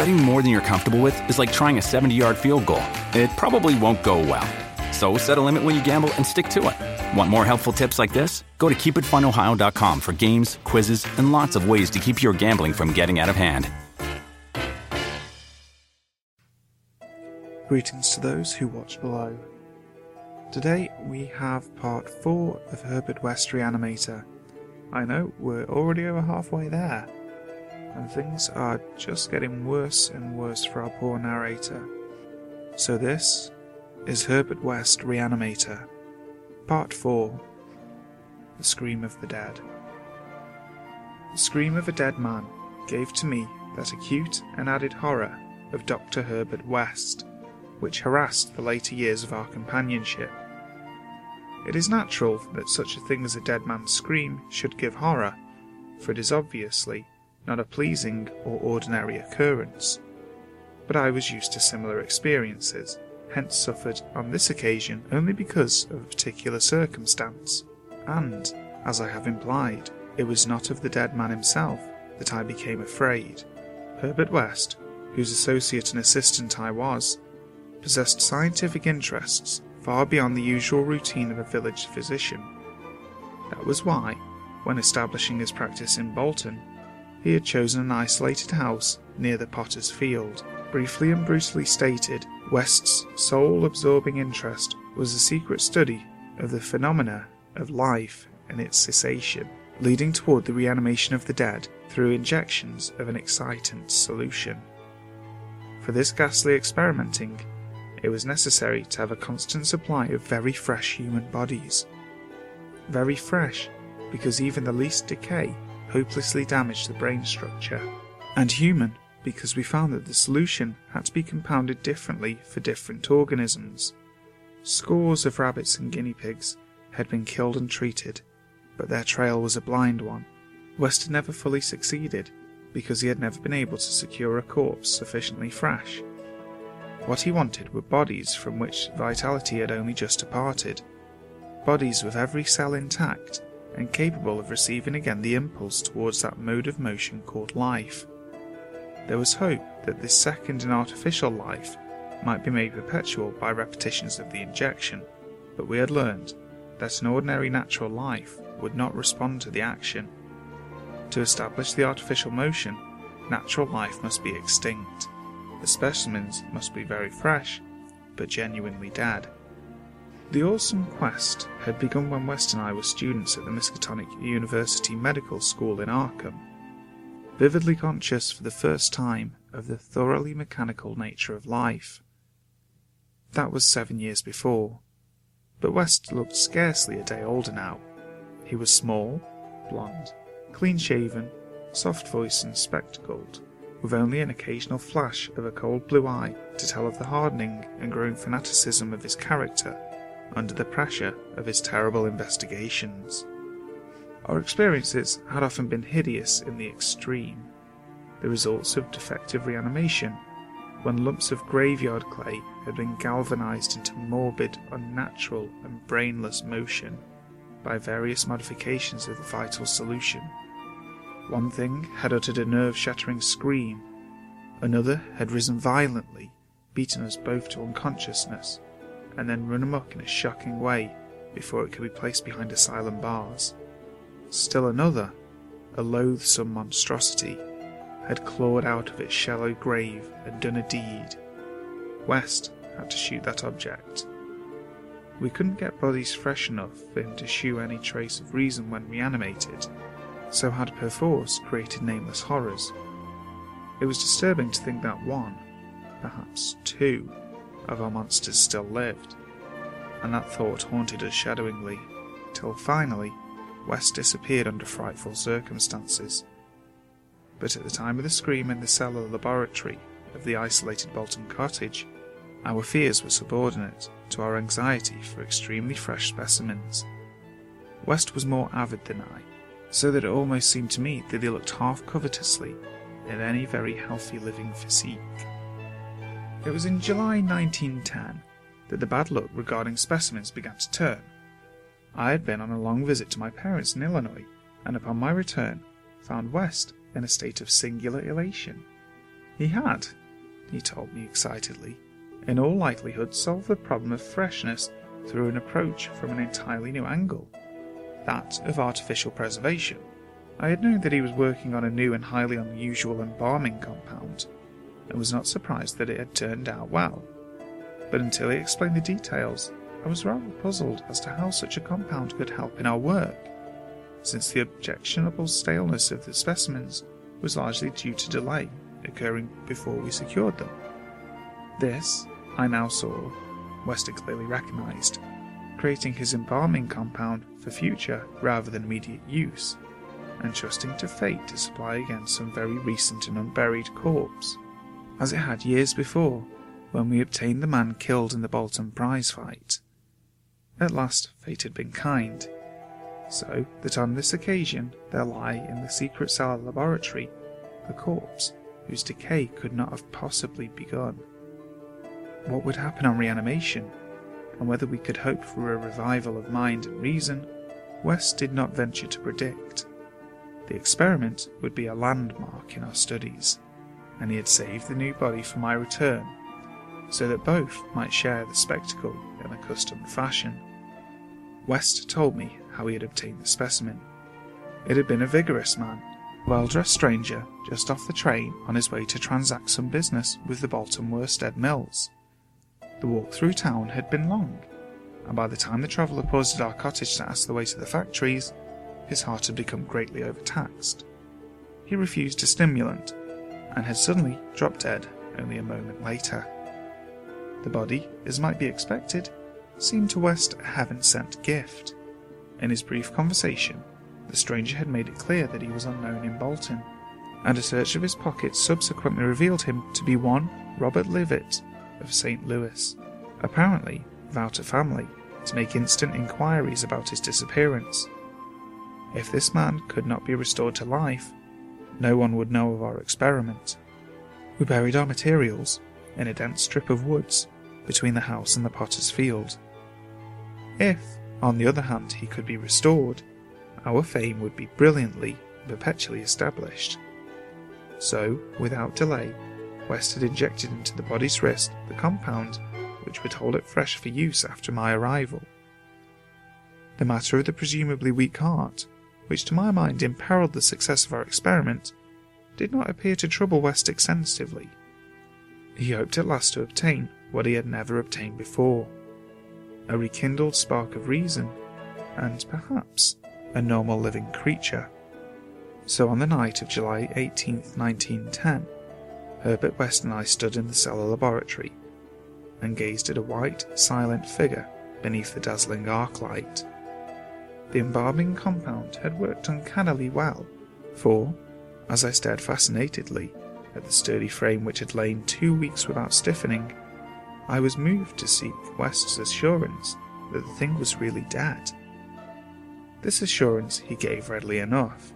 Betting more than you're comfortable with is like trying a 70 yard field goal. It probably won't go well. So set a limit when you gamble and stick to it. Want more helpful tips like this? Go to keepitfunohio.com for games, quizzes, and lots of ways to keep your gambling from getting out of hand. Greetings to those who watch below. Today we have part 4 of Herbert West Reanimator. I know, we're already over halfway there, and things are just getting worse and worse for our poor narrator. So this is Herbert West Reanimator, Part 4 The Scream of the Dead. The scream of a dead man gave to me that acute and added horror of Dr. Herbert West which harassed the later years of our companionship. It is natural that such a thing as a dead man's scream should give horror, for it is obviously not a pleasing or ordinary occurrence. But I was used to similar experiences, hence suffered on this occasion only because of a particular circumstance, and, as I have implied, it was not of the dead man himself that I became afraid. Herbert West, whose associate and assistant I was, possessed scientific interests far beyond the usual routine of a village physician. That was why, when establishing his practice in Bolton, he had chosen an isolated house near the potter's field. Briefly and brutally stated, West's sole absorbing interest was the secret study of the phenomena of life and its cessation, leading toward the reanimation of the dead through injections of an excitant solution. For this ghastly experimenting, it was necessary to have a constant supply of very fresh human bodies. Very fresh, because even the least decay hopelessly damaged the brain structure. And human, because we found that the solution had to be compounded differently for different organisms. Scores of rabbits and guinea pigs had been killed and treated, but their trail was a blind one. West had never fully succeeded, because he had never been able to secure a corpse sufficiently fresh. What he wanted were bodies from which vitality had only just departed, bodies with every cell intact and capable of receiving again the impulse towards that mode of motion called life. There was hope that this second and artificial life might be made perpetual by repetitions of the injection, but we had learned that an ordinary natural life would not respond to the action. To establish the artificial motion, natural life must be extinct. The specimens must be very fresh, but genuinely dead. The awesome quest had begun when West and I were students at the Miskatonic University Medical School in Arkham, vividly conscious for the first time of the thoroughly mechanical nature of life. That was seven years before, but West looked scarcely a day older now. He was small, blond, clean shaven, soft voiced, and spectacled with only an occasional flash of a cold blue eye to tell of the hardening and growing fanaticism of his character under the pressure of his terrible investigations. Our experiences had often been hideous in the extreme, the results of defective reanimation, when lumps of graveyard clay had been galvanized into morbid, unnatural, and brainless motion by various modifications of the vital solution. One thing had uttered a nerve shattering scream, another had risen violently, beaten us both to unconsciousness, and then run amok in a shocking way before it could be placed behind asylum bars. Still another, a loathsome monstrosity, had clawed out of its shallow grave and done a deed. West had to shoot that object. We couldn't get bodies fresh enough for him to shew any trace of reason when reanimated, so had perforce created nameless horrors. It was disturbing to think that one, perhaps two, of our monsters still lived, and that thought haunted us shadowingly, till finally West disappeared under frightful circumstances. But at the time of the scream in the cellar laboratory of the isolated Bolton cottage, our fears were subordinate to our anxiety for extremely fresh specimens. West was more avid than I, so that it almost seemed to me that he looked half covetously at any very healthy living physique. It was in July 1910 that the bad luck regarding specimens began to turn. I had been on a long visit to my parents in Illinois, and upon my return found West in a state of singular elation. He had, he told me excitedly, in all likelihood solved the problem of freshness through an approach from an entirely new angle that of artificial preservation. I had known that he was working on a new and highly unusual embalming compound, and was not surprised that it had turned out well. But until he explained the details, I was rather puzzled as to how such a compound could help in our work, since the objectionable staleness of the specimens was largely due to delay occurring before we secured them. This, I now saw, Wester clearly recognized, creating his embalming compound for future rather than immediate use, and trusting to fate to supply again some very recent and unburied corpse, as it had years before when we obtained the man killed in the Bolton prize fight. At last fate had been kind, so that on this occasion there lay in the secret cellar laboratory a corpse whose decay could not have possibly begun. What would happen on reanimation, and whether we could hope for a revival of mind and reason, West did not venture to predict. The experiment would be a landmark in our studies, and he had saved the new body for my return, so that both might share the spectacle in accustomed fashion. West told me how he had obtained the specimen. It had been a vigorous man, well dressed stranger just off the train on his way to transact some business with the Bolton Worsted Mills. The walk through town had been long, and by the time the traveller paused at our cottage to ask the way to the factories, his heart had become greatly overtaxed. He refused a stimulant, and had suddenly dropped dead only a moment later. The body, as might be expected, seemed to West a heaven sent gift. In his brief conversation, the stranger had made it clear that he was unknown in Bolton, and a search of his pockets subsequently revealed him to be one Robert Leavitt of St. Louis, apparently without a family, to make instant inquiries about his disappearance. If this man could not be restored to life, no one would know of our experiment. We buried our materials in a dense strip of woods between the house and the potter's field. If, on the other hand, he could be restored, our fame would be brilliantly and perpetually established. So, without delay, West had injected into the body's wrist the compound which would hold it fresh for use after my arrival. The matter of the presumably weak heart, which to my mind imperiled the success of our experiment, did not appear to trouble West extensively. He hoped at last to obtain what he had never obtained before a rekindled spark of reason, and perhaps a normal living creature. So on the night of July 18, 1910, Herbert West and I stood in the cellar laboratory and gazed at a white, silent figure beneath the dazzling arc light. The embalming compound had worked uncannily well, for, as I stared fascinatedly at the sturdy frame which had lain two weeks without stiffening, I was moved to seek West's assurance that the thing was really dead. This assurance he gave readily enough,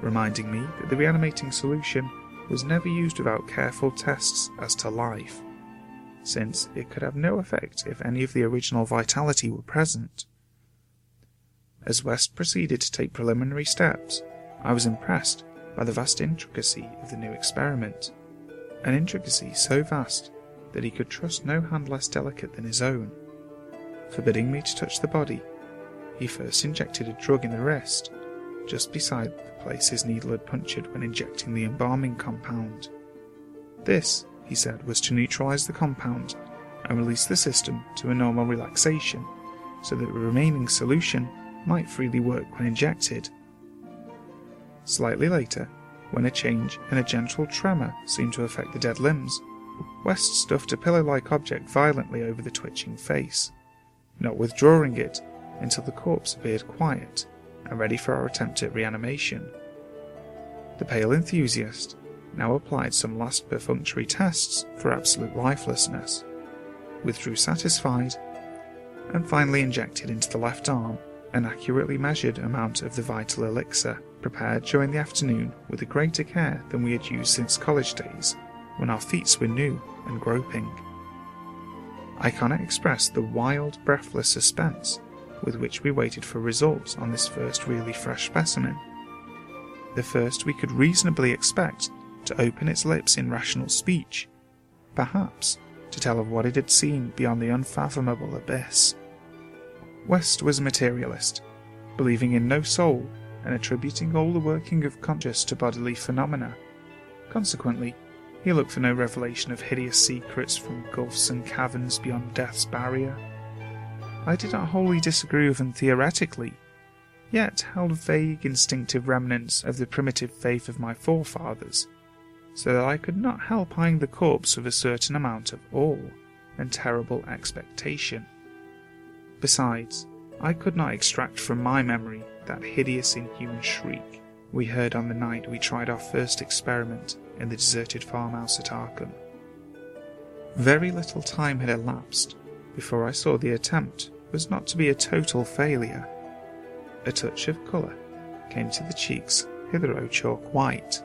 reminding me that the reanimating solution was never used without careful tests as to life, since it could have no effect if any of the original vitality were present. As West proceeded to take preliminary steps, I was impressed by the vast intricacy of the new experiment, an intricacy so vast that he could trust no hand less delicate than his own. Forbidding me to touch the body, he first injected a drug in the wrist, just beside the place his needle had punctured when injecting the embalming compound. This, he said, was to neutralize the compound and release the system to a normal relaxation so that the remaining solution might freely work when injected. Slightly later, when a change and a gentle tremor seemed to affect the dead limbs, West stuffed a pillow like object violently over the twitching face, not withdrawing it until the corpse appeared quiet and ready for our attempt at reanimation. The pale enthusiast, now applied some last perfunctory tests for absolute lifelessness, withdrew satisfied, and finally injected into the left arm an accurately measured amount of the vital elixir, prepared during the afternoon with a greater care than we had used since college days, when our feet were new and groping. I cannot express the wild, breathless suspense with which we waited for results on this first really fresh specimen. The first we could reasonably expect to open its lips in rational speech, perhaps to tell of what it had seen beyond the unfathomable abyss. West was a materialist, believing in no soul and attributing all the working of conscious to bodily phenomena. Consequently, he looked for no revelation of hideous secrets from gulfs and caverns beyond death's barrier. I did not wholly disagree with him theoretically, yet held vague instinctive remnants of the primitive faith of my forefathers, so that I could not help eyeing the corpse with a certain amount of awe and terrible expectation. Besides, I could not extract from my memory that hideous inhuman shriek we heard on the night we tried our first experiment in the deserted farmhouse at Arkham. Very little time had elapsed before I saw the attempt was not to be a total failure. A touch of colour came to the cheeks hitherto chalk white,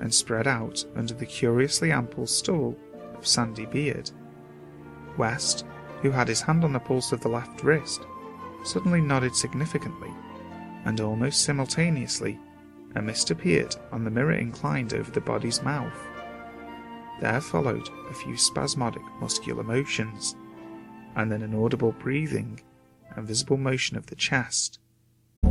and spread out under the curiously ample stubble of sandy beard. West, who had his hand on the pulse of the left wrist, suddenly nodded significantly, and almost simultaneously a mist appeared on the mirror inclined over the body's mouth. There followed a few spasmodic muscular motions, and then an audible breathing and visible motion of the chest.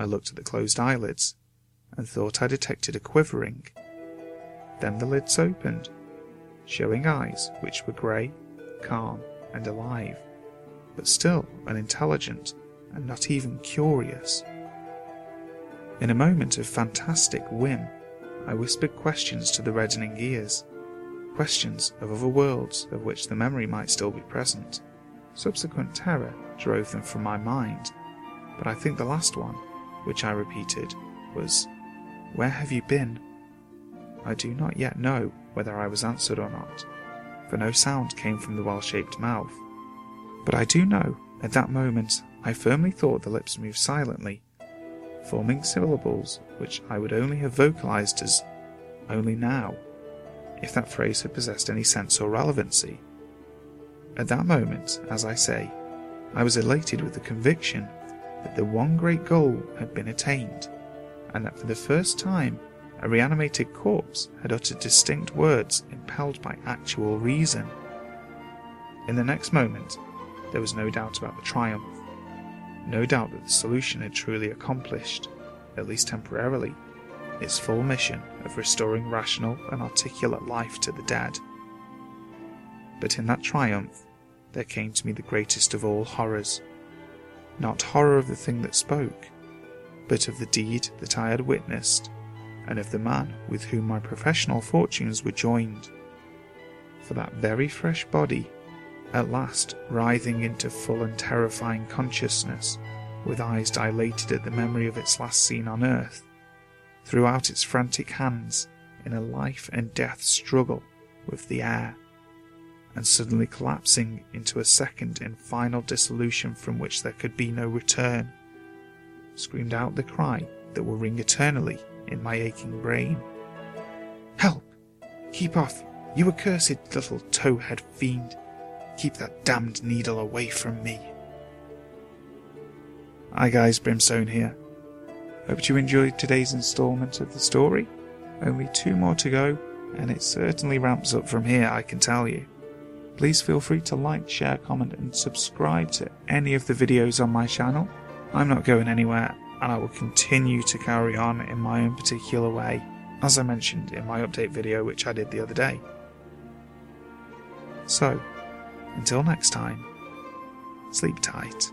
I looked at the closed eyelids and thought I detected a quivering. Then the lids opened, showing eyes which were grey, calm, and alive, but still unintelligent and not even curious. In a moment of fantastic whim, I whispered questions to the reddening ears, questions of other worlds of which the memory might still be present. Subsequent terror drove them from my mind, but I think the last one which I repeated, was, Where have you been? I do not yet know whether I was answered or not, for no sound came from the well shaped mouth. But I do know, at that moment, I firmly thought the lips moved silently, forming syllables which I would only have vocalized as only now, if that phrase had possessed any sense or relevancy. At that moment, as I say, I was elated with the conviction that the one great goal had been attained, and that for the first time a reanimated corpse had uttered distinct words impelled by actual reason. In the next moment, there was no doubt about the triumph, no doubt that the solution had truly accomplished, at least temporarily, its full mission of restoring rational and articulate life to the dead. But in that triumph, there came to me the greatest of all horrors not horror of the thing that spoke, but of the deed that I had witnessed, and of the man with whom my professional fortunes were joined. For that very fresh body, at last writhing into full and terrifying consciousness, with eyes dilated at the memory of its last scene on earth, threw out its frantic hands in a life and death struggle with the air and suddenly collapsing into a second and final dissolution from which there could be no return, screamed out the cry that will ring eternally in my aching brain. Help! Keep off, you accursed little towhead fiend! Keep that damned needle away from me! Hi guys, Brimstone here. Hope you enjoyed today's installment of the story. Only two more to go, and it certainly ramps up from here, I can tell you. Please feel free to like, share, comment, and subscribe to any of the videos on my channel. I'm not going anywhere, and I will continue to carry on in my own particular way. as I mentioned in my update video which I did the other day. So, until next time, sleep tight.